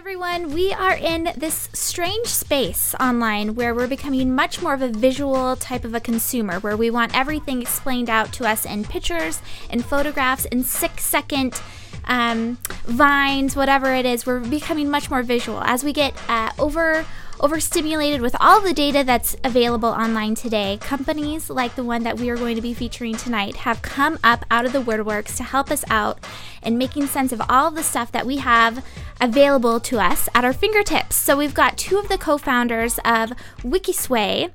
everyone. We are in this strange space online where we're becoming much more of a visual type of a consumer, where we want everything explained out to us in pictures, in photographs, in six second um, vines, whatever it is. We're becoming much more visual as we get uh, over overstimulated with all the data that's available online today, companies like the one that we are going to be featuring tonight have come up out of the woodworks to help us out in making sense of all of the stuff that we have available to us at our fingertips. So we've got two of the co-founders of Wikisway.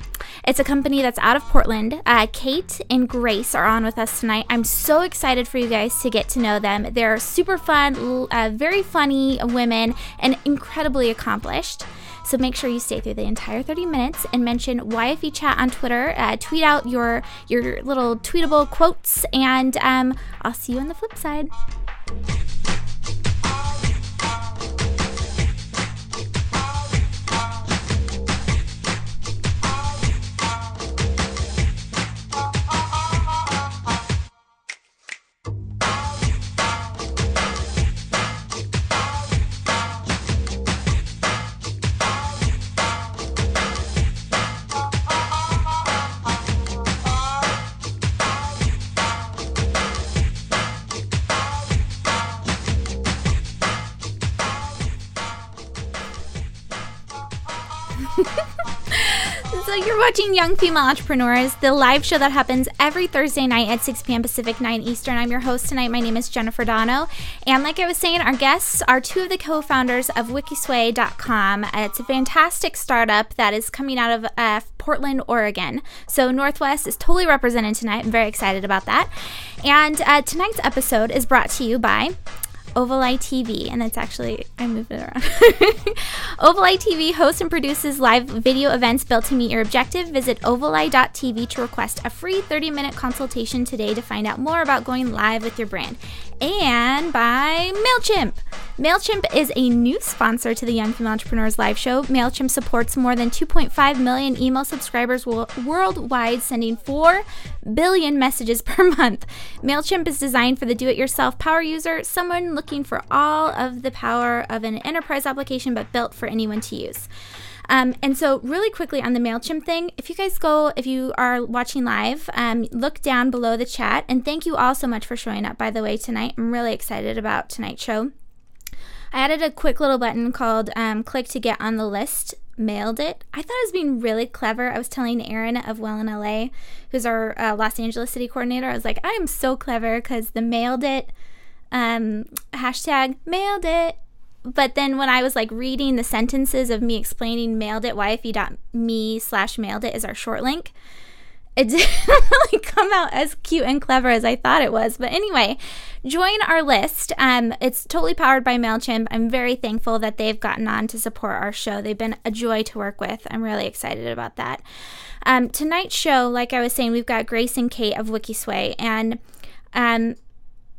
It's a company that's out of Portland. Uh, Kate and Grace are on with us tonight. I'm so excited for you guys to get to know them. They're super fun, uh, very funny women, and incredibly accomplished. So make sure you stay through the entire 30 minutes and mention YFE chat on Twitter. Uh, tweet out your your little tweetable quotes, and um, I'll see you on the flip side. Young Female Entrepreneurs, the live show that happens every Thursday night at 6 p.m. Pacific, 9 Eastern. I'm your host tonight. My name is Jennifer Dono. And like I was saying, our guests are two of the co-founders of Wikisway.com. It's a fantastic startup that is coming out of uh, Portland, Oregon. So Northwest is totally represented tonight. I'm very excited about that. And uh, tonight's episode is brought to you by Oval Eye TV, and it's actually I moved it around. Oval Eye TV hosts and produces live video events built to meet your objective. Visit ovaleye.tv to request a free 30-minute consultation today to find out more about going live with your brand. And by Mailchimp. Mailchimp is a new sponsor to the Young Female Entrepreneurs Live Show. Mailchimp supports more than 2.5 million email subscribers worldwide, sending 4 billion messages per month. Mailchimp is designed for the do-it-yourself power user, someone looking for all of the power of an enterprise application, but built for anyone to use. Um, and so, really quickly on the MailChimp thing, if you guys go, if you are watching live, um, look down below the chat. And thank you all so much for showing up, by the way, tonight. I'm really excited about tonight's show. I added a quick little button called um, click to get on the list. Mailed it. I thought it was being really clever. I was telling Aaron of Well in LA, who's our uh, Los Angeles city coordinator, I was like, I am so clever because the mailed it um, hashtag mailed it. But then when I was like reading the sentences of me explaining mailed it, yfe.me slash mailed it is our short link. It didn't really come out as cute and clever as I thought it was. But anyway, join our list. Um, it's totally powered by MailChimp. I'm very thankful that they've gotten on to support our show. They've been a joy to work with. I'm really excited about that. Um, tonight's show, like I was saying, we've got Grace and Kate of Wikisway. And um,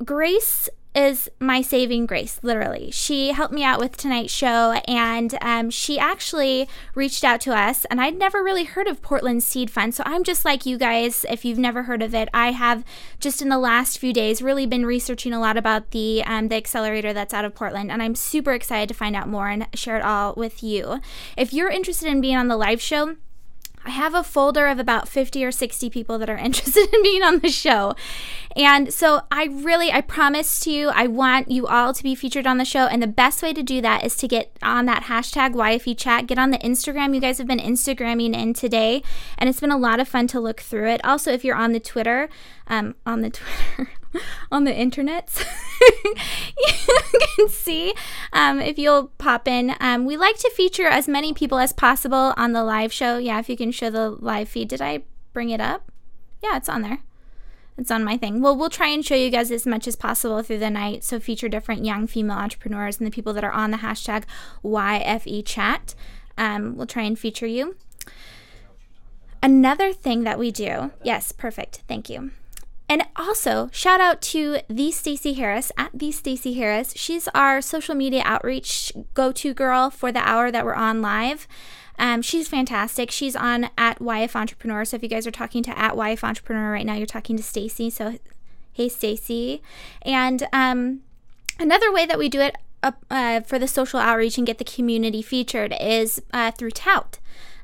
Grace is my saving grace, literally. She helped me out with tonight's show, and um, she actually reached out to us. And I'd never really heard of Portland Seed Fund, so I'm just like you guys. If you've never heard of it, I have just in the last few days really been researching a lot about the um, the accelerator that's out of Portland, and I'm super excited to find out more and share it all with you. If you're interested in being on the live show I have a folder of about 50 or 60 people that are interested in being on the show. And so I really, I promise to you, I want you all to be featured on the show. And the best way to do that is to get on that hashtag YFE chat, get on the Instagram. You guys have been Instagramming in today, and it's been a lot of fun to look through it. Also, if you're on the Twitter, um, on the Twitter, on the internet. you can see um, if you'll pop in. Um, we like to feature as many people as possible on the live show. Yeah, if you can show the live feed. Did I bring it up? Yeah, it's on there. It's on my thing. Well, we'll try and show you guys as much as possible through the night. So feature different young female entrepreneurs and the people that are on the hashtag YFE chat. Um, we'll try and feature you. Another thing that we do, yes, perfect. Thank you. And also, shout out to the Stacey Harris at the Stacey Harris. She's our social media outreach go-to girl for the hour that we're on live. Um, she's fantastic. She's on at YF Entrepreneur. So if you guys are talking to at YF Entrepreneur right now, you're talking to Stacey. So hey, Stacey. And um, another way that we do it uh, for the social outreach and get the community featured is uh, through Tout.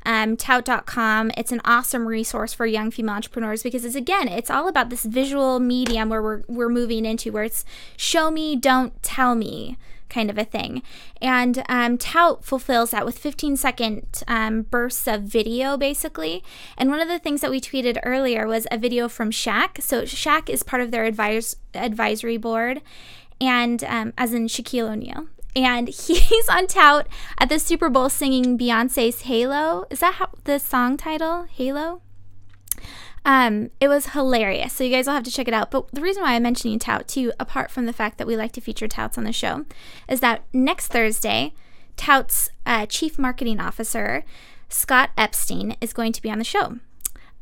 Um, tout.com. It's an awesome resource for young female entrepreneurs because it's again, it's all about this visual medium where we're we're moving into where it's show me, don't tell me kind of a thing. And um, Tout fulfills that with 15 second um, bursts of video, basically. And one of the things that we tweeted earlier was a video from Shaq. So Shaq is part of their advise- advisory board, and um, as in Shaquille O'Neal. And he's on tout at the Super Bowl singing Beyonce's Halo. Is that how the song title? Halo? Um, it was hilarious. So you guys will have to check it out. But the reason why I'm mentioning Tout too, apart from the fact that we like to feature Touts on the show, is that next Thursday, Tout's uh, chief marketing officer, Scott Epstein, is going to be on the show.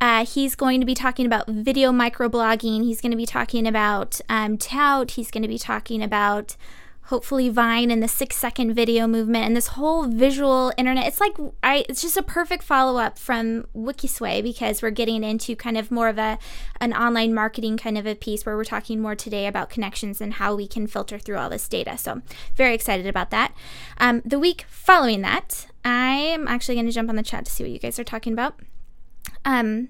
Uh, he's going to be talking about video microblogging. He's going to be talking about um, Tout. He's going to be talking about hopefully Vine and the six second video movement and this whole visual internet. It's like I it's just a perfect follow up from Wikisway because we're getting into kind of more of a an online marketing kind of a piece where we're talking more today about connections and how we can filter through all this data. So very excited about that. Um, the week following that, I'm actually going to jump on the chat to see what you guys are talking about. Um,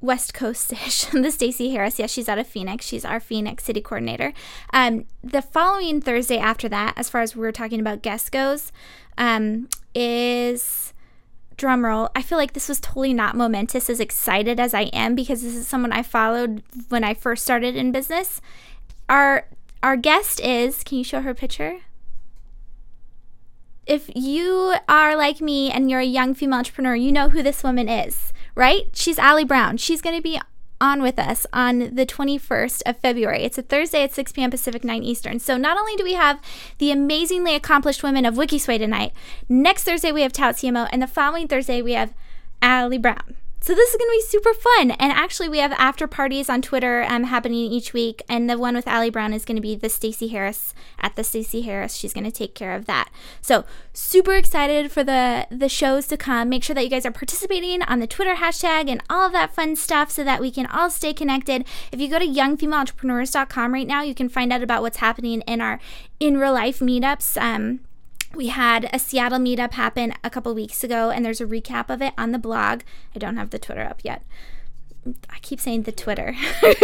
West Coast ish, the Stacey Harris. Yes, she's out of Phoenix. She's our Phoenix city coordinator. Um, the following Thursday after that, as far as we're talking about guest goes, um, is drumroll. I feel like this was totally not momentous as excited as I am because this is someone I followed when I first started in business. Our our guest is, can you show her picture? If you are like me and you're a young female entrepreneur, you know who this woman is right? She's Ali Brown. She's going to be on with us on the 21st of February. It's a Thursday at 6 p.m. Pacific, 9 Eastern. So not only do we have the amazingly accomplished women of Wikisway tonight, next Thursday we have Tout CMO, and the following Thursday we have Ali Brown. So this is going to be super fun. And actually, we have after parties on Twitter um, happening each week. And the one with Ali Brown is going to be the Stacey Harris at the Stacey Harris. She's going to take care of that. So super excited for the the shows to come. Make sure that you guys are participating on the Twitter hashtag and all of that fun stuff so that we can all stay connected. If you go to youngfemaleentrepreneurs.com right now, you can find out about what's happening in our in real life meetups. Um, we had a Seattle meetup happen a couple weeks ago, and there's a recap of it on the blog. I don't have the Twitter up yet. I keep saying the Twitter.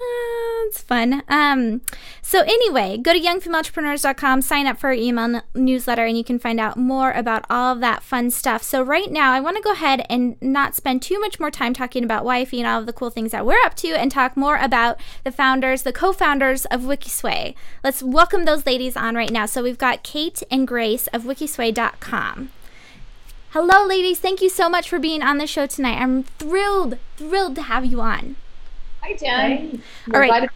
Uh, it's fun. Um, so anyway, go to youngfemaleentrepreneurs.com, sign up for our email newsletter, and you can find out more about all of that fun stuff. So right now, I want to go ahead and not spend too much more time talking about Wifey and all of the cool things that we're up to, and talk more about the founders, the co-founders of Wikisway. Let's welcome those ladies on right now. So we've got Kate and Grace of Wikisway.com. Hello, ladies. Thank you so much for being on the show tonight. I'm thrilled, thrilled to have you on. Hi, Jen. All right.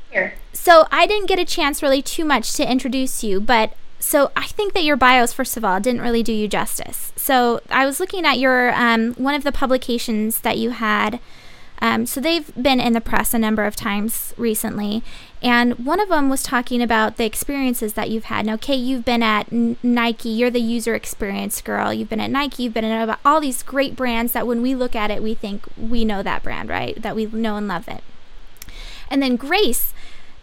So I didn't get a chance really too much to introduce you, but so I think that your bios, first of all, didn't really do you justice. So I was looking at your um, one of the publications that you had. Um, so they've been in the press a number of times recently, and one of them was talking about the experiences that you've had. Now, Kate, you've been at N- Nike. You're the user experience girl. You've been at Nike. You've been at all these great brands that when we look at it, we think we know that brand, right? That we know and love it. And then Grace,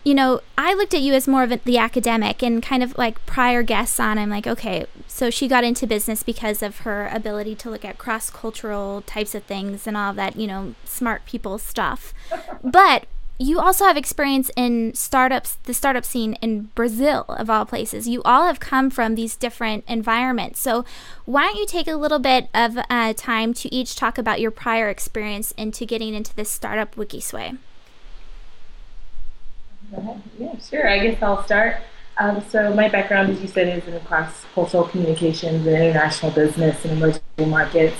you know, I looked at you as more of a, the academic and kind of like prior guests on. I'm like, okay, so she got into business because of her ability to look at cross cultural types of things and all that, you know, smart people stuff. but you also have experience in startups, the startup scene in Brazil, of all places. You all have come from these different environments. So, why don't you take a little bit of uh, time to each talk about your prior experience into getting into this startup Wikisway? Yeah, sure. I guess I'll start. Um, so my background, as you said, is in cross-cultural communications and international business and emerging markets.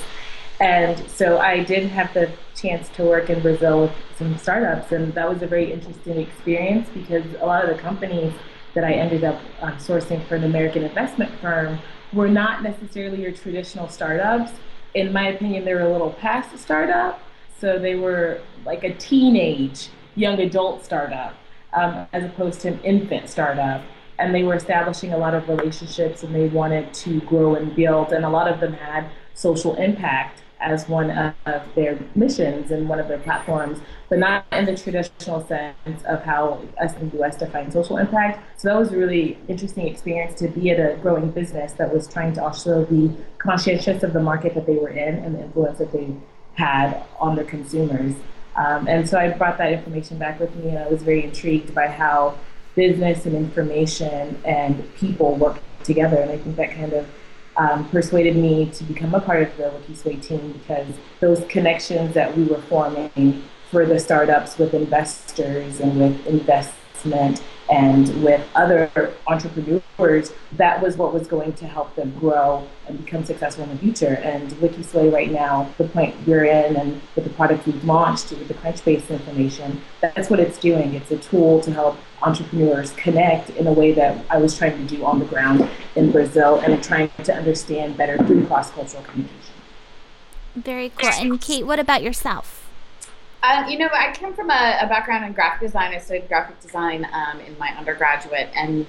And so I did have the chance to work in Brazil with some startups, and that was a very interesting experience because a lot of the companies that I ended up um, sourcing for an American investment firm were not necessarily your traditional startups. In my opinion, they were a little past a startup. So they were like a teenage young adult startup um, as opposed to an infant startup. And they were establishing a lot of relationships and they wanted to grow and build. And a lot of them had social impact as one of their missions and one of their platforms, but not in the traditional sense of how us in the US define social impact. So that was a really interesting experience to be at a growing business that was trying to also be conscientious of the market that they were in and the influence that they had on their consumers. Um, and so I brought that information back with me, and I was very intrigued by how business and information and people work together. And I think that kind of um, persuaded me to become a part of the WikiSway team because those connections that we were forming for the startups with investors and with investment and with other entrepreneurs, that was what was going to help them grow and become successful in the future. And WikiSway right now, the point we're in and with the product we've launched with the Crunchbase information, that's what it's doing. It's a tool to help entrepreneurs connect in a way that I was trying to do on the ground in Brazil and trying to understand better through cross-cultural communication. Very cool. And Kate, what about yourself? Um, you know, I come from a, a, background in graphic design. I studied graphic design um, in my undergraduate, and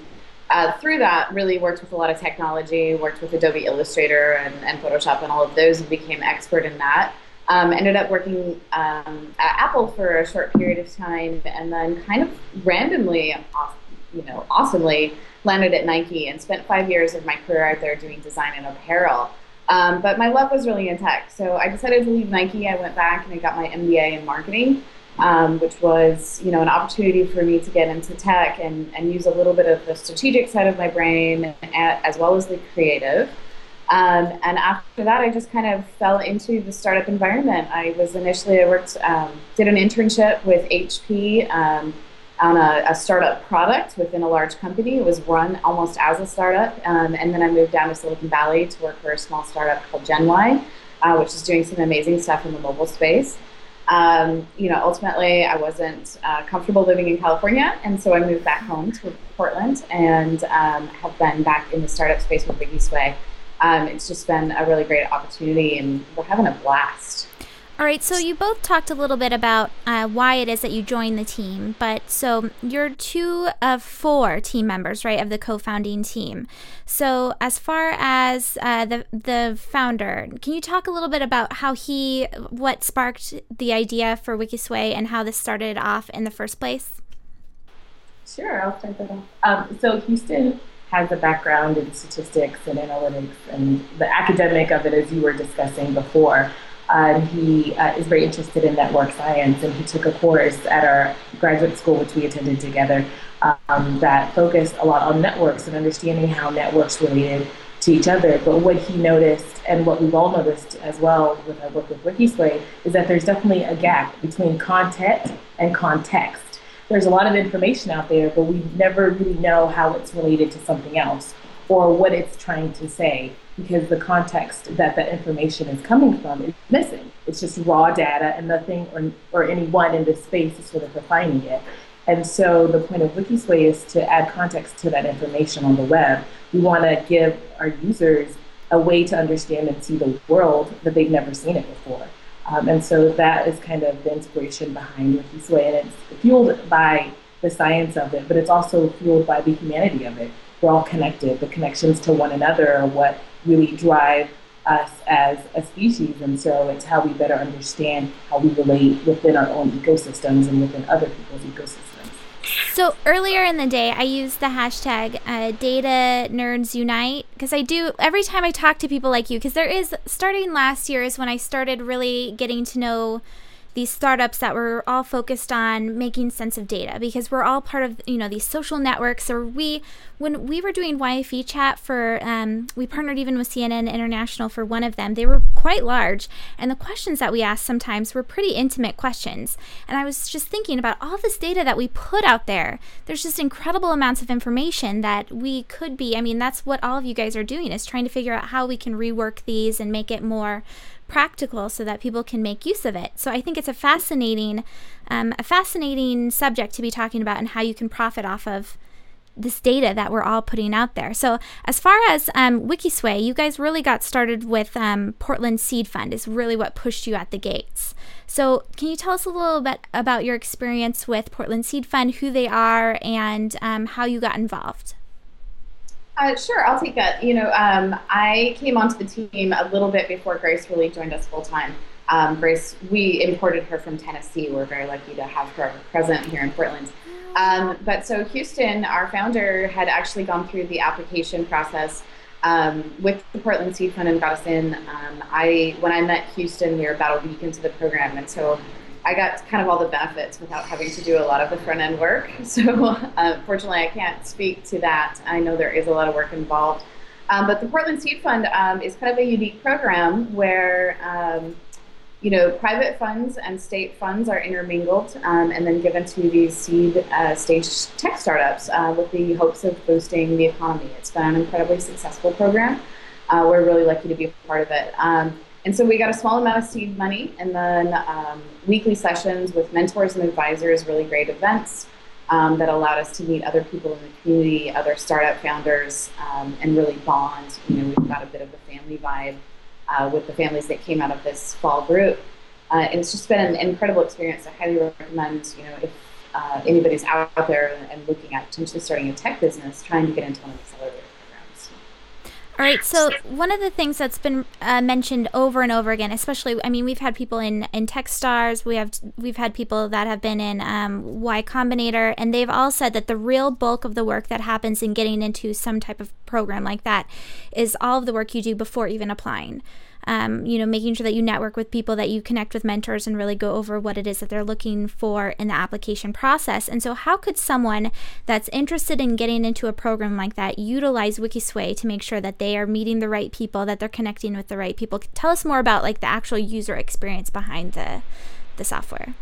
uh, through that, really worked with a lot of technology. Worked with Adobe Illustrator and, and Photoshop and all of those, and became expert in that. Um, ended up working um, at Apple for a short period of time, and then kind of randomly, you know, awesomely landed at Nike and spent five years of my career out there doing design and apparel. Um, but my love was really in tech. So I decided to leave Nike. I went back and I got my MBA in marketing, um, which was, you know, an opportunity for me to get into tech and, and use a little bit of the strategic side of my brain as well as the creative. Um, and after that, I just kind of fell into the startup environment. I was initially, I worked, um, did an internship with HP um, on a, a, startup product within a large company. It was run almost as a startup. Um, and then I moved down to Silicon Valley to work for a small startup called GenY, uh, which is doing some amazing stuff in the mobile space. Um, you know, ultimately, I wasn't uh, comfortable living in California, and so I moved back home to Portland and um, have been back in the startup space with WikiSway. Um, it's just been a really great opportunity, and we're having a blast. All right, so you both talked a little bit about uh, why it is that you joined the team, but so you're two of four team members, right, of the co-founding team. So as far as uh, the the founder, can you talk a little bit about how he, what sparked the idea for WikiSway, and how this started off in the first place? Sure, I'll start that off. Um, so Houston has a background in statistics and analytics, and the academic of it, as you were discussing before. Um, he uh, is very interested in network science, and he took a course at our graduate school, which we attended together, um, that focused a lot on networks and understanding how networks related to each other. But what he noticed, and what we've all noticed as well with our work with WikiSway, is that there's definitely a gap between content and context. There's a lot of information out there, but we never really know how it's related to something else or what it's trying to say because the context that that information is coming from is missing. It's just raw data and nothing or, or anyone in this space is sort of refining it. And so the point of WikiSway is to add context to that information on the web. We want to give our users a way to understand and see the world that they've never seen it before. Um, and so that is kind of the inspiration behind WikiSway, and it's fueled by the science of it, but it's also fueled by the humanity of it. We're all connected. The connections to one another are what really drive us as a species. And so it's how we better understand how we relate within our own ecosystems and within other people's ecosystems. So earlier in the day, I used the hashtag uh, Data Nerds Unite because I do every time I talk to people like you. Because there is starting last year is when I started really getting to know these startups that were all focused on making sense of data because we're all part of you know these social networks. Or we when we were doing YFE chat for um, we partnered even with CNN International for one of them. They were quite large and the questions that we asked sometimes were pretty intimate questions. And I was just thinking about all this data that we put out there. There's just incredible amounts of information that we could be I mean that's what all of you guys are doing is trying to figure out how we can rework these and make it more practical so that people can make use of it. So I think it's a fascinating, um, a fascinating subject to be talking about and how you can profit off of this data that we're all putting out there. So as far as um, WikiSway, you guys really got started with um, Portland Seed Fund is really what pushed you at the gates. So can you tell us a little bit about your experience with Portland Seed Fund, who they are, and um, how you got involved? Uh, sure, I'll take that. You know, um, I came onto the team a little bit before Grace really joined us full time. Um, Grace, we imported her from Tennessee. We're very lucky to have her present here in Portland. Um, but so Houston, our founder, had actually gone through the application process um, with the Portland Seed Fund and got us in. Um, I when I met Houston, we were about a week into the program, and so I got kind of all the benefits without having to do a lot of the front end work. So uh, fortunately, I can't speak to that. I know there is a lot of work involved. Um, but the Portland Seed Fund um, is kind of a unique program where um, you know private funds and state funds are intermingled um, and then given to these seed uh, stage tech startups uh, with the hopes of boosting the economy. It's been an incredibly successful program. Uh, we're really lucky to be a part of it. And so we got a small amount of seed money and then um, weekly sessions with mentors and advisors, really great events um, that allowed us to meet other people in the community, other startup founders, um, and really bond. You know, we've got a bit of a family vibe uh, with the families that came out of this fall group. Uh, it's just been an incredible experience. I highly recommend, you know, if uh, anybody's out there and looking at potentially starting a tech business, trying to get into one of these accelerators. All right. So one of the things that's been uh, mentioned over and over again, especially, I mean, we've had people in in TechStars, we have we've had people that have been in um, Y Combinator, and they've all said that the real bulk of the work that happens in getting into some type of program like that is all of the work you do before even applying um, you know, making sure that you network with people, that you connect with mentors, and really go over what it is that they're looking for in the application process. And so, how could someone that's interested in getting into a program like that utilize Wikisway to make sure that they are meeting the right people, that they're connecting with the right people? Tell us more about like the actual user experience behind the the software.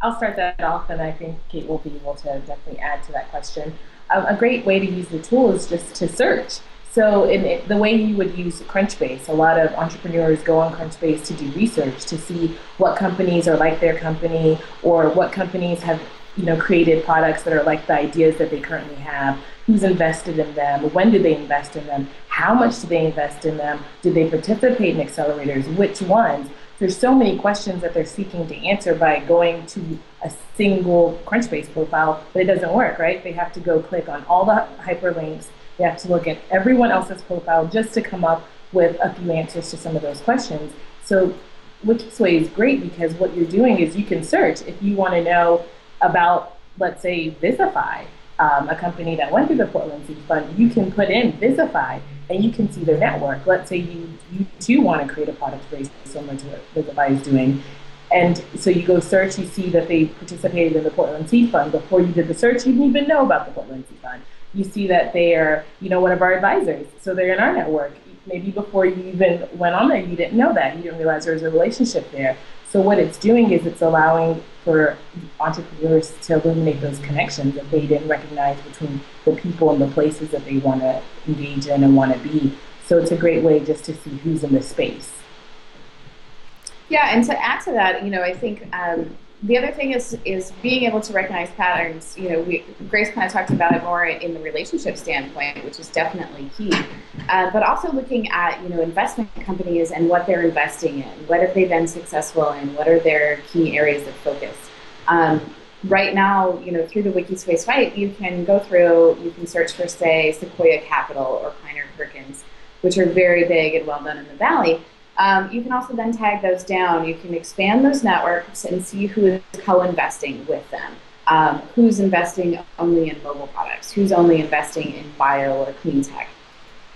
I'll start that off, and I think Kate will be able to definitely add to that question. Um, a great way to use the tool is just to search. So in the way you would use Crunchbase, a lot of entrepreneurs go on Crunchbase to do research to see what companies are like their company or what companies have you know created products that are like the ideas that they currently have. Who's invested in them? When did they invest in them? How much did they invest in them? Did they participate in accelerators? Which ones? There's so many questions that they're seeking to answer by going to a single Crunchbase profile, but it doesn't work, right? They have to go click on all the hyperlinks you have to look at everyone else's profile just to come up with a few answers to some of those questions. So Wikisway is great because what you're doing is you can search if you want to know about, let's say, Visify, um, a company that went through the Portland Seed Fund. You can put in Visify and you can see their network. Let's say you, you do want to create a product very similar to what Visify is doing. And so you go search, you see that they participated in the Portland Seed Fund. Before you did the search, you didn't even know about the Portland Seed Fund you see that they are, you know, one of our advisors. So they're in our network. Maybe before you even went on there, you didn't know that. You didn't realize there was a relationship there. So what it's doing is it's allowing for entrepreneurs to illuminate those connections that they didn't recognize between the people and the places that they want to engage in and want to be. So it's a great way just to see who's in the space. Yeah, and to add to that, you know, I think um, the other thing is is being able to recognize patterns. You know, we, Grace kind of talked about it more in the relationship standpoint, which is definitely key. Uh, but also looking at you know investment companies and what they're investing in. What have they been successful in? What are their key areas of focus? Um, right now, you know, through the Wikisway site, you can go through. You can search for say Sequoia Capital or Kleiner Perkins, which are very big and well done in the Valley. Um, you can also then tag those down. You can expand those networks and see who is co-investing with them. Um, who's investing only in mobile products? Who's only investing in bio or clean tech?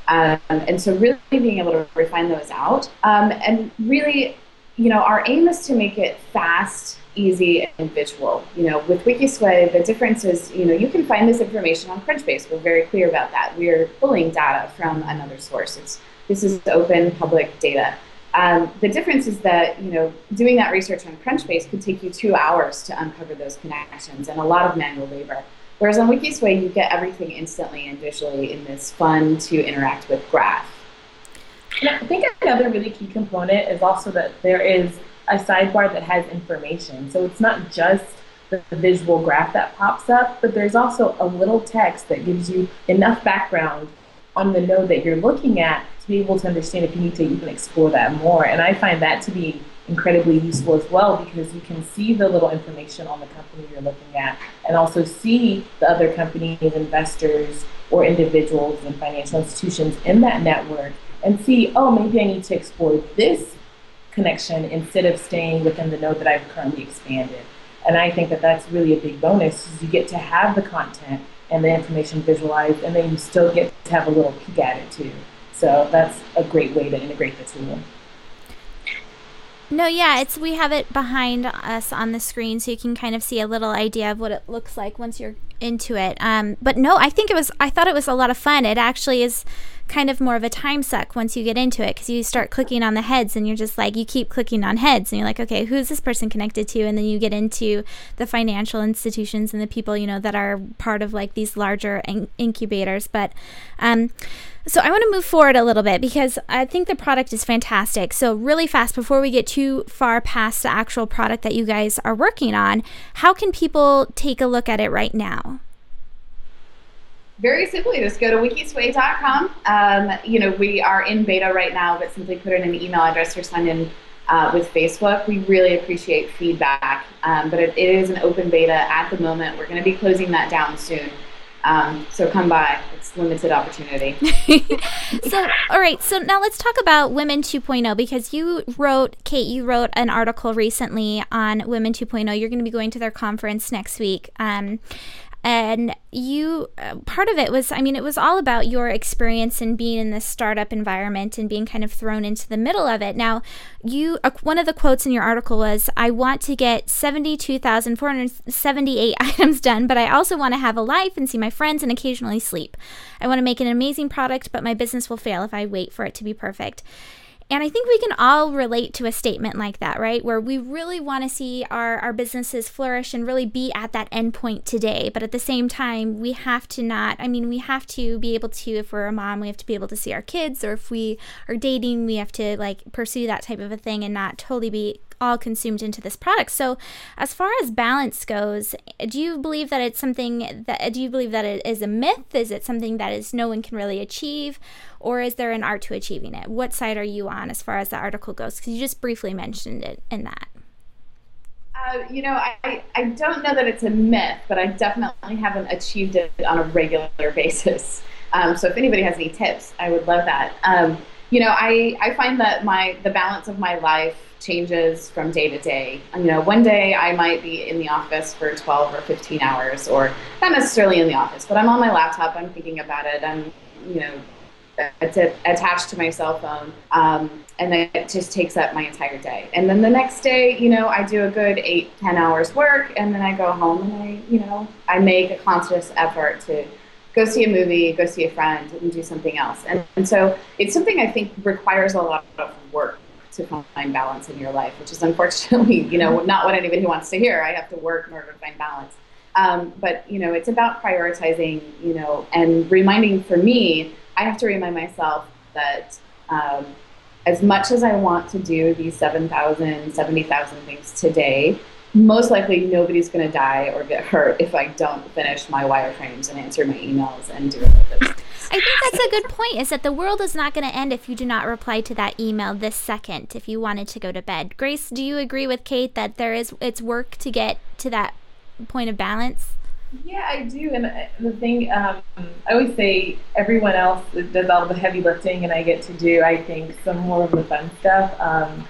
Um, and so really being able to refine those out. Um, and really, you know, our aim is to make it fast, easy, and visual. You know, with Wikisway, the difference is, you know, you can find this information on Crunchbase. We're very clear about that. We are pulling data from another source. It's, this is open public data. Um, the difference is that you know doing that research on Crunchbase could take you two hours to uncover those connections and a lot of manual labor. Whereas on Wikisway, you get everything instantly and visually in this fun to interact with graph. And I think another really key component is also that there is a sidebar that has information. So it's not just the visual graph that pops up, but there's also a little text that gives you enough background on the node that you're looking at be able to understand if you need to even explore that more. And I find that to be incredibly useful as well because you can see the little information on the company you're looking at and also see the other companies, investors, or individuals and financial institutions in that network and see, oh, maybe I need to explore this connection instead of staying within the node that I've currently expanded. And I think that that's really a big bonus is you get to have the content and the information visualized, and then you still get to have a little peek at it too. So that's a great way to integrate the tool. No, yeah, it's we have it behind us on the screen, so you can kind of see a little idea of what it looks like once you're into it. Um, but no, I think it was. I thought it was a lot of fun. It actually is kind of more of a time suck once you get into it because you start clicking on the heads and you're just like you keep clicking on heads and you're like okay who's this person connected to and then you get into the financial institutions and the people you know that are part of like these larger in- incubators but um, so I want to move forward a little bit because I think the product is fantastic. So really fast before we get too far past the actual product that you guys are working on, how can people take a look at it right now? Very simply, just go to wikisway.com. Um, you know, we are in beta right now, but simply put in an email address or sign in uh, with Facebook. We really appreciate feedback, um, but it, it is an open beta at the moment. We're going to be closing that down soon. Um, so come by. It's limited opportunity. so, all right. So now let's talk about Women 2.0 because you wrote, Kate, you wrote an article recently on Women 2.0. You're going to be going to their conference next week. Um, and you uh, part of it was i mean it was all about your experience in being in this startup environment and being kind of thrown into the middle of it. Now you uh, one of the quotes in your article was i want to get 72478 items done but i also want to have a life and see my friends and occasionally sleep. I want to make an amazing product but my business will fail if i wait for it to be perfect and I think we can all relate to a statement like that, right? Where we really want to see our, our businesses flourish and really be at that endpoint today. But at the same time, we have to not, I mean, we have to be able to, if we're a mom, we have to be able to see our kids, or if we are dating, we have to like pursue that type of a thing and not totally be all consumed into this product. So, as far as balance goes, do you believe that it's something that do you believe that it is a myth? Is it something that is no one can really achieve, or is there an art to achieving it? What side are you on as far as the article goes? Because you just briefly mentioned it in that. Uh, you know, I, I don't know that it's a myth, but I definitely haven't achieved it on a regular basis. Um, so if anybody has any tips, I would love that. Um, you know, I, I find that my the balance of my life changes from day to day. You know, one day I might be in the office for 12 or 15 hours, or not necessarily in the office, but I'm on my laptop, I'm thinking about it, I'm, you know, attached to my cell phone, um, and then it just takes up my entire day. And then the next day, you know, I do a good eight, ten hours work, and then I go home and I, you know, I make a conscious effort to go see a movie, go see a friend, and do something else. And, and so it's something I think requires a lot of work to find balance in your life, which is unfortunately, you know, not what anybody wants to hear. I have to work in order to find balance. Um, but you know, it's about prioritizing, you know, and reminding. For me, I have to remind myself that um, as much as I want to do these 7,000, 70,000 things today, most likely nobody's going to die or get hurt if I don't finish my wireframes and answer my emails and do all this. I think that's a good point. Is that the world is not going to end if you do not reply to that email this second. If you wanted to go to bed, Grace, do you agree with Kate that there is it's work to get to that point of balance? Yeah, I do. And uh, the thing, um, I always say everyone else does all the heavy lifting, and I get to do, I think, some more of the fun stuff. Um,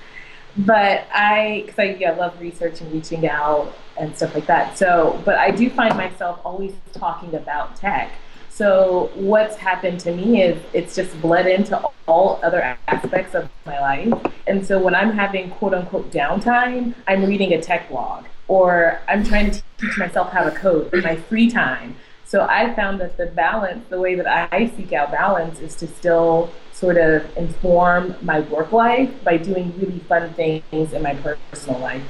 but I, because I yeah, love research and reaching out and stuff like that. So, but I do find myself always talking about tech. So what's happened to me is it's just bled into all other aspects of my life. And so when I'm having quote unquote downtime, I'm reading a tech blog or I'm trying to teach myself how to code in my free time. So I found that the balance, the way that I seek out balance is to still sort of inform my work life by doing really fun things in my personal life.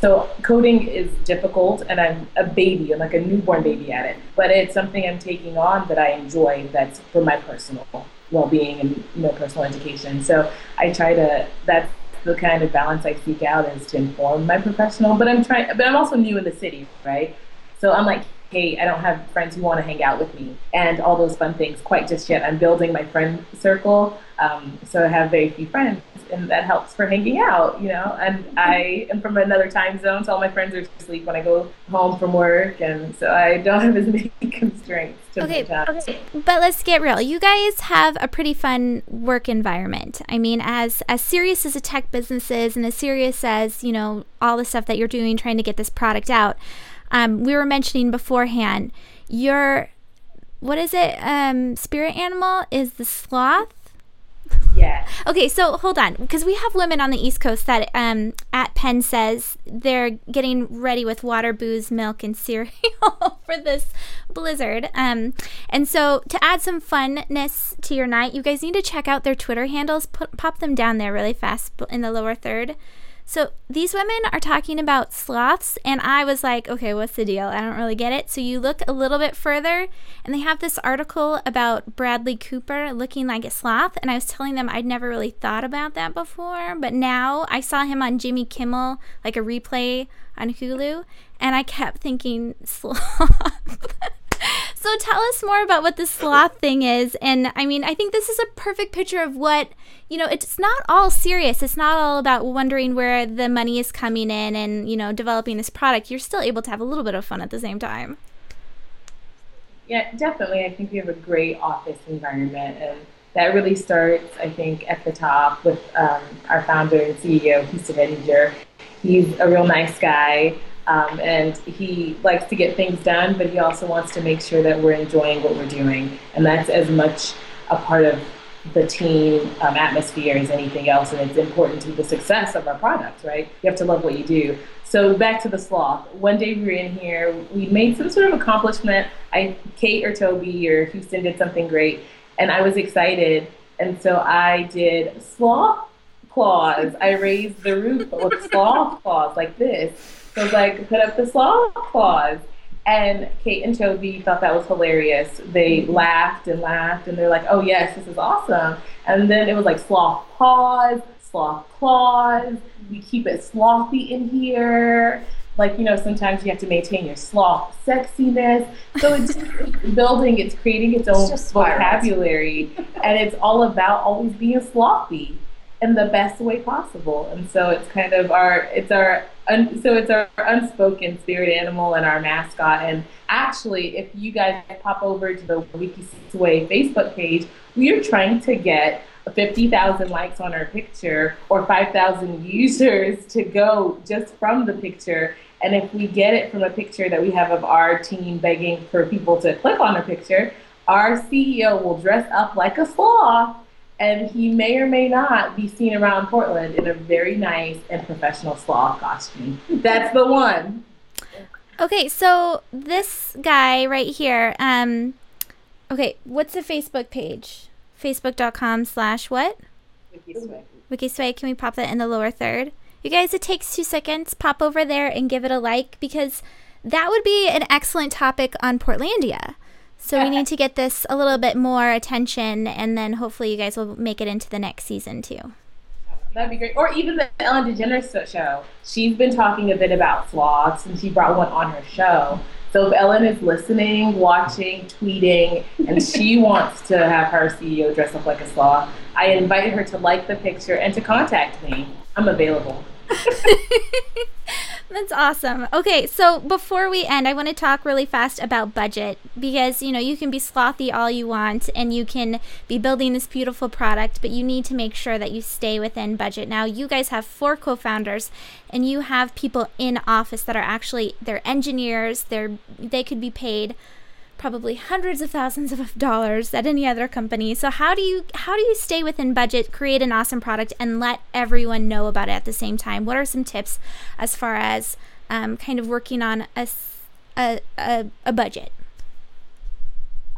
So coding is difficult, and I'm a baby, I'm like a newborn baby at it. But it's something I'm taking on that I enjoy. That's for my personal well-being and you know personal education. So I try to. That's the kind of balance I seek out is to inform my professional. But I'm trying. But I'm also new in the city, right? So I'm like, hey, I don't have friends who want to hang out with me and all those fun things quite just yet. I'm building my friend circle, um, so I have very few friends and that helps for hanging out, you know. And I am from another time zone, so all my friends are asleep when I go home from work, and so I don't have as many constraints. okay, okay, but let's get real. You guys have a pretty fun work environment. I mean, as as serious as a tech business is, and as serious as you know all the stuff that you're doing trying to get this product out. Um, we were mentioning beforehand, your what is it? Um, spirit animal is the sloth. Yeah. Okay, so hold on, because we have women on the East Coast that um, at Penn says they're getting ready with water, booze, milk, and cereal for this blizzard. Um, and so to add some funness to your night, you guys need to check out their Twitter handles. Put, pop them down there really fast in the lower third. So these women are talking about sloths, and I was like, okay, what's the deal? I don't really get it. So you look a little bit further, and they have this article about Bradley Cooper looking like a sloth, and I was telling them I'd never really thought about that before, but now I saw him on Jimmy Kimmel, like a replay on Hulu, and I kept thinking sloth. So tell us more about what the sloth thing is, and I mean, I think this is a perfect picture of what you know, it's not all serious. It's not all about wondering where the money is coming in and, you know, developing this product. You're still able to have a little bit of fun at the same time. Yeah, definitely. I think we have a great office environment, and that really starts, I think, at the top with um, our founder and CEO, Houston Ettinger. He's a real nice guy, um, and he likes to get things done, but he also wants to make sure that we're enjoying what we're doing, and that's as much a part of the team um, atmosphere as anything else, and it's important to the success of our product, right? You have to love what you do. So back to the sloth. One day we were in here, we made some sort of accomplishment. I, Kate or Toby or Houston did something great, and I was excited, and so I did sloth claws. I raised the roof with sloth claws like this. So I was like, put up the sloth claws. And Kate and Toby thought that was hilarious. They laughed and laughed, and they're like, "Oh yes, this is awesome!" And then it was like sloth paws, sloth claws. We keep it slothy in here. Like you know, sometimes you have to maintain your sloth sexiness. So it's, it's building, it's creating its own it's vocabulary, and it's all about always being slothy in the best way possible. And so it's kind of our, it's our un, so it's our unspoken spirit animal and our mascot. And actually, if you guys pop over to the Wiki Facebook page, we are trying to get 50,000 likes on our picture or 5,000 users to go just from the picture. And if we get it from a picture that we have of our team begging for people to click on a picture, our CEO will dress up like a sloth and he may or may not be seen around Portland in a very nice and professional sloth costume. That's the one. Okay, so this guy right here, um, okay, what's the Facebook page? Facebook.com slash what? WikiSway. WikiSway, can we pop that in the lower third? You guys, it takes two seconds. Pop over there and give it a like because that would be an excellent topic on Portlandia. So we need to get this a little bit more attention, and then hopefully you guys will make it into the next season too. That'd be great. Or even the Ellen DeGeneres show. She's been talking a bit about sloths, and she brought one on her show. So if Ellen is listening, watching, tweeting, and she wants to have her CEO dress up like a sloth, I invite her to like the picture and to contact me. I'm available. That's awesome. Okay, so before we end, I want to talk really fast about budget because you know you can be slothy all you want and you can be building this beautiful product, but you need to make sure that you stay within budget. Now, you guys have four co-founders and you have people in office that are actually they're engineers, they're they could be paid probably hundreds of thousands of dollars at any other company. So how do you how do you stay within budget, create an awesome product, and let everyone know about it at the same time? What are some tips as far as um, kind of working on a, a, a, a budget?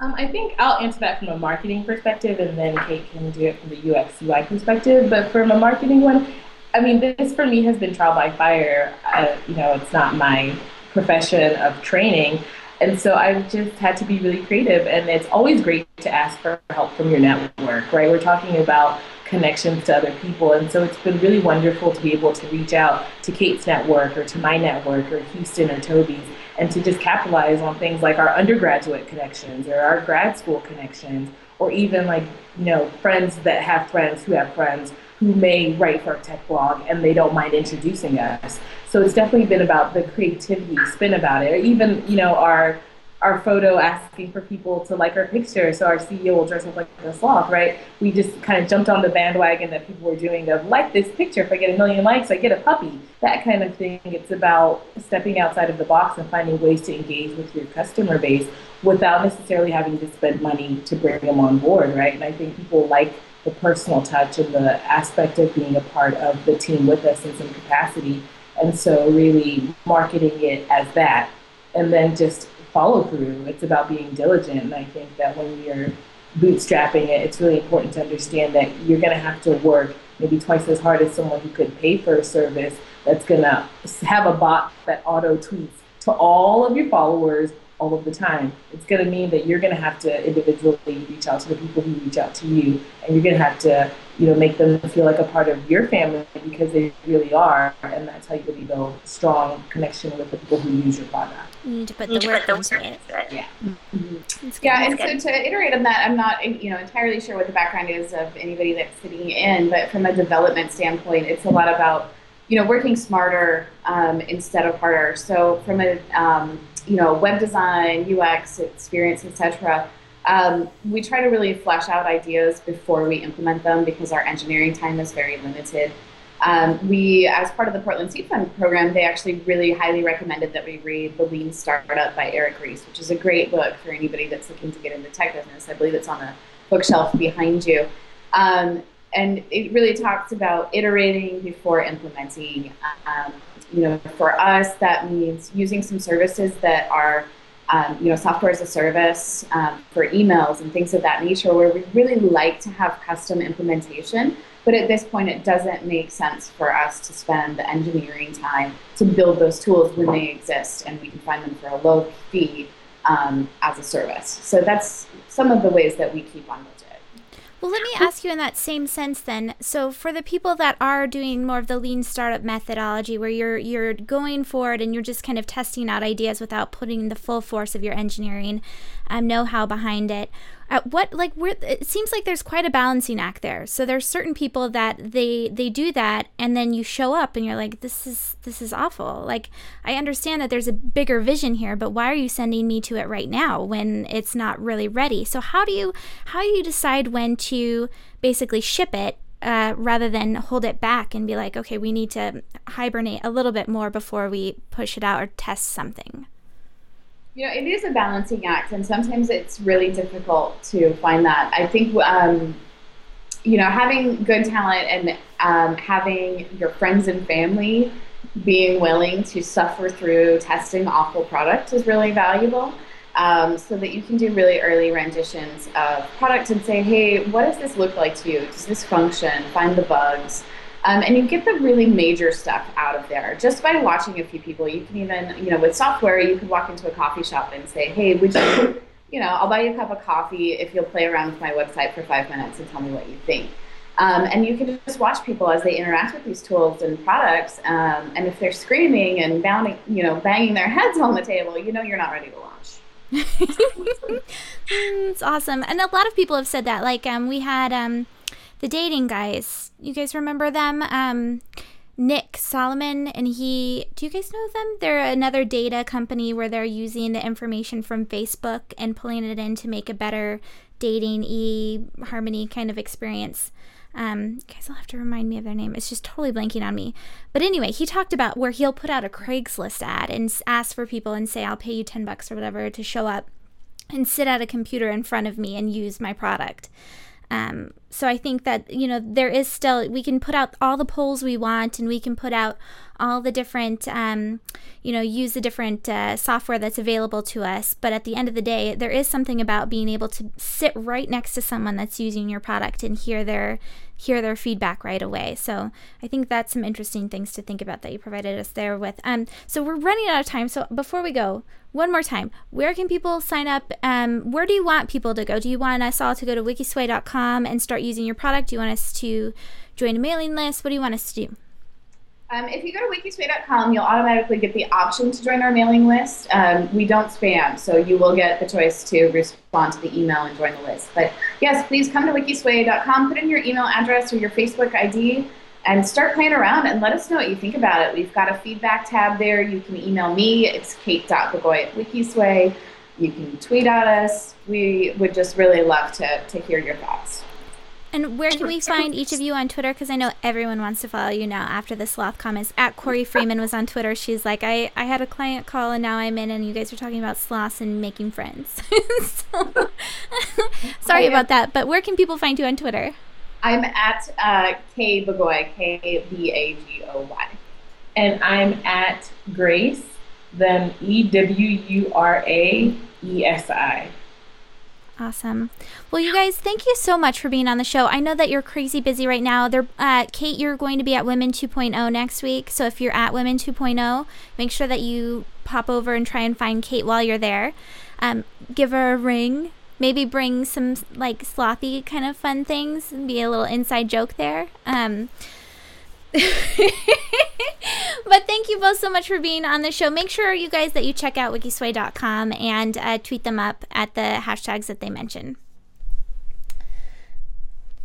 Um, I think I'll answer that from a marketing perspective, and then Kate can do it from the UX UI perspective. But from a marketing one, I mean, this for me has been trial by fire. Uh, you know, it's not my profession of training. And so I've just had to be really creative. And it's always great to ask for help from your network, right? We're talking about connections to other people. And so it's been really wonderful to be able to reach out to Kate's network or to my network or Houston or Toby's and to just capitalize on things like our undergraduate connections or our grad school connections or even like, you know, friends that have friends who have friends who may write for a tech blog and they don't mind introducing us. So it's definitely been about the creativity spin about it. Even, you know, our our photo asking for people to like our picture so our CEO will dress up like a sloth, right? We just kind of jumped on the bandwagon that people were doing of like this picture. If I get a million likes, I get a puppy. That kind of thing. It's about stepping outside of the box and finding ways to engage with your customer base without necessarily having to spend money to bring them on board, right? And I think people like the personal touch and the aspect of being a part of the team with us in some capacity. And so really marketing it as that and then just follow through. It's about being diligent. And I think that when you're bootstrapping it, it's really important to understand that you're going to have to work maybe twice as hard as someone who could pay for a service that's going to have a bot that auto tweets to all of your followers all of the time. It's going to mean that you're going to have to individually reach out to the people who reach out to you, and you're going to have to, you know, make them feel like a part of your family because they really are, and that's how you really build a strong connection with the people who use your product. You need to put the work into it. Yeah. Mm-hmm. Yeah, and so to iterate on that, I'm not, you know, entirely sure what the background is of anybody that's sitting in, but from a development standpoint, it's a lot about you know, working smarter um, instead of harder. So from a um, you know web design, UX experience, etc. Um, we try to really flesh out ideas before we implement them because our engineering time is very limited. Um, we, as part of the Portland Seed Fund program, they actually really highly recommended that we read The Lean Startup by Eric Ries, which is a great book for anybody that's looking to get into tech business. I believe it's on the bookshelf behind you. Um, and it really talks about iterating before implementing. Um, you know, for us, that means using some services that are, um, you know, software as a service um, for emails and things of that nature, where we really like to have custom implementation. But at this point, it doesn't make sense for us to spend the engineering time to build those tools when they exist, and we can find them for a low fee um, as a service. So that's some of the ways that we keep on well, let me ask you in that same sense then. So, for the people that are doing more of the lean startup methodology, where you're you're going forward and you're just kind of testing out ideas without putting the full force of your engineering um, know-how behind it, at what like where it seems like there's quite a balancing act there. So there's certain people that they they do that and then you show up and you're like this is this is awful. Like i understand that there's a bigger vision here but why are you sending me to it right now when it's not really ready? So how do you how do you decide when to basically ship it uh, rather than hold it back and be like okay we need to hibernate a little bit more before we push it out or test something you know, it is a balancing act, and sometimes it's really difficult to find that. I think, um, you know, having good talent and um, having your friends and family being willing to suffer through testing awful product is really valuable. Um, so that you can do really early renditions of product and say, hey, what does this look like to you? Does this function? Find the bugs. Um, and you get the really major stuff out of there just by watching a few people. You can even, you know, with software, you could walk into a coffee shop and say, hey, would you, you know, I'll buy you a cup of coffee if you'll play around with my website for five minutes and tell me what you think. Um, and you can just watch people as they interact with these tools and products. Um, and if they're screaming and bounding, you know, banging their heads on the table, you know you're not ready to launch. it's awesome. And a lot of people have said that. Like, um, we had um, the dating guys. You guys remember them? Um, Nick Solomon and he. Do you guys know them? They're another data company where they're using the information from Facebook and pulling it in to make a better dating e harmony kind of experience. Um, guys will have to remind me of their name. It's just totally blanking on me. But anyway, he talked about where he'll put out a Craigslist ad and ask for people and say, I'll pay you 10 bucks or whatever to show up and sit at a computer in front of me and use my product. Um, so I think that you know there is still we can put out all the polls we want, and we can put out all the different um, you know use the different uh, software that's available to us. But at the end of the day, there is something about being able to sit right next to someone that's using your product and hear their hear their feedback right away. So I think that's some interesting things to think about that you provided us there with. Um, so we're running out of time. So before we go, one more time, where can people sign up? Um, where do you want people to go? Do you want us all to go to wikisway.com and start using your product? Do you want us to join a mailing list? What do you want us to do? Um, if you go to wikisway.com, you'll automatically get the option to join our mailing list. Um, we don't spam, so you will get the choice to respond to the email and join the list. But yes, please come to wikisway.com, put in your email address or your Facebook ID, and start playing around and let us know what you think about it. We've got a feedback tab there. You can email me. It's kate.bagoy at wikisway. You can tweet at us. We would just really love to, to hear your thoughts. And where can we find each of you on Twitter? Because I know everyone wants to follow you now after the sloth comments. At Corey Freeman was on Twitter. She's like, I, I had a client call and now I'm in, and you guys are talking about sloths and making friends. so, sorry about that. But where can people find you on Twitter? I'm at uh, K Bagoy, K B A G O Y. And I'm at Grace, then E W U R A E S I. Awesome. Well, you guys, thank you so much for being on the show. I know that you're crazy busy right now. There, uh, Kate, you're going to be at Women 2.0 next week. So if you're at Women 2.0, make sure that you pop over and try and find Kate while you're there. Um, give her a ring. Maybe bring some like slothy kind of fun things and be a little inside joke there. Um, but thank you both so much for being on the show. Make sure, you guys, that you check out wikisway.com and uh, tweet them up at the hashtags that they mention.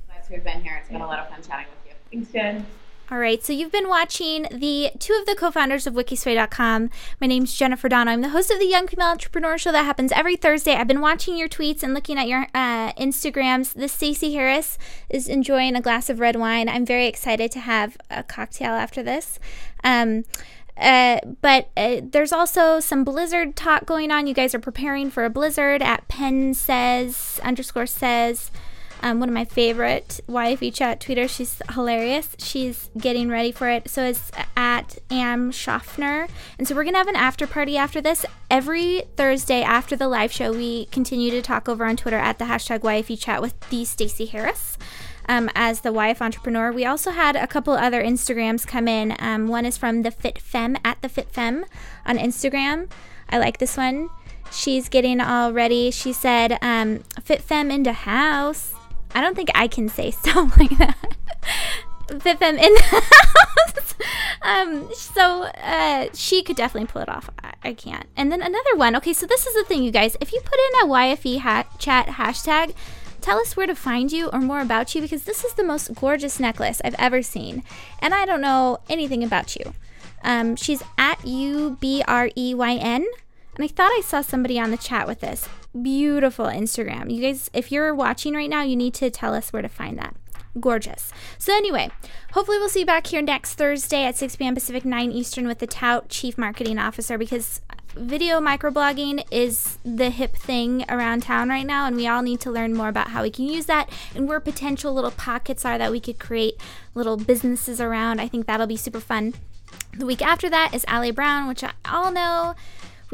Glad to have been here. It's been a lot of fun chatting with you. Thanks, Jen. All right, so you've been watching the two of the co-founders of Wikisway.com. My name's Jennifer Dono. I'm the host of the Young Female Entrepreneur Show that happens every Thursday. I've been watching your tweets and looking at your uh, Instagrams. This Stacey Harris is enjoying a glass of red wine. I'm very excited to have a cocktail after this. Um, uh, but uh, there's also some blizzard talk going on. You guys are preparing for a blizzard at Penn says underscore says um, one of my favorite YFE chat tweeters. She's hilarious. She's getting ready for it. So it's at Am Schaffner. And so we're going to have an after party after this. Every Thursday after the live show, we continue to talk over on Twitter at the hashtag YFE chat with the Stacey Harris. Um, as the YF entrepreneur. We also had a couple other Instagrams come in. Um, one is from the Fit Femme at the Fit Femme on Instagram. I like this one. She's getting all ready. She said, um, "Fit Femme into house." I don't think I can say stuff like that. Fit Femme in the house. um, so uh, she could definitely pull it off. I, I, can't. And then another one. Okay, so this is the thing, you guys. If you put in a YFE ha- chat hashtag, tell us where to find you or more about you because this is the most gorgeous necklace I've ever seen. And I don't know anything about you. Um, she's at U B R E Y N. And I thought I saw somebody on the chat with this. Beautiful Instagram. You guys, if you're watching right now, you need to tell us where to find that. Gorgeous. So, anyway, hopefully, we'll see you back here next Thursday at 6 p.m. Pacific, 9 Eastern with the Tout Chief Marketing Officer because video microblogging is the hip thing around town right now, and we all need to learn more about how we can use that and where potential little pockets are that we could create little businesses around. I think that'll be super fun. The week after that is Ali Brown, which I all know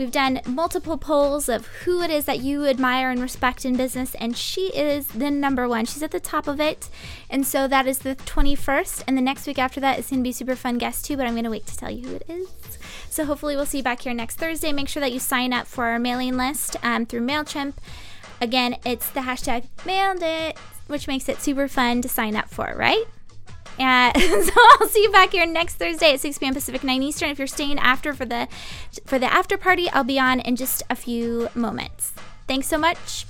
We've done multiple polls of who it is that you admire and respect in business, and she is the number one. She's at the top of it. And so that is the 21st. And the next week after that is going to be super fun guest too, but I'm going to wait to tell you who it is. So hopefully we'll see you back here next Thursday. Make sure that you sign up for our mailing list um, through MailChimp. Again, it's the hashtag mailed it, which makes it super fun to sign up for, right? Uh, so I'll see you back here next Thursday at 6 p.m. Pacific, 9 Eastern. If you're staying after for the for the after party, I'll be on in just a few moments. Thanks so much.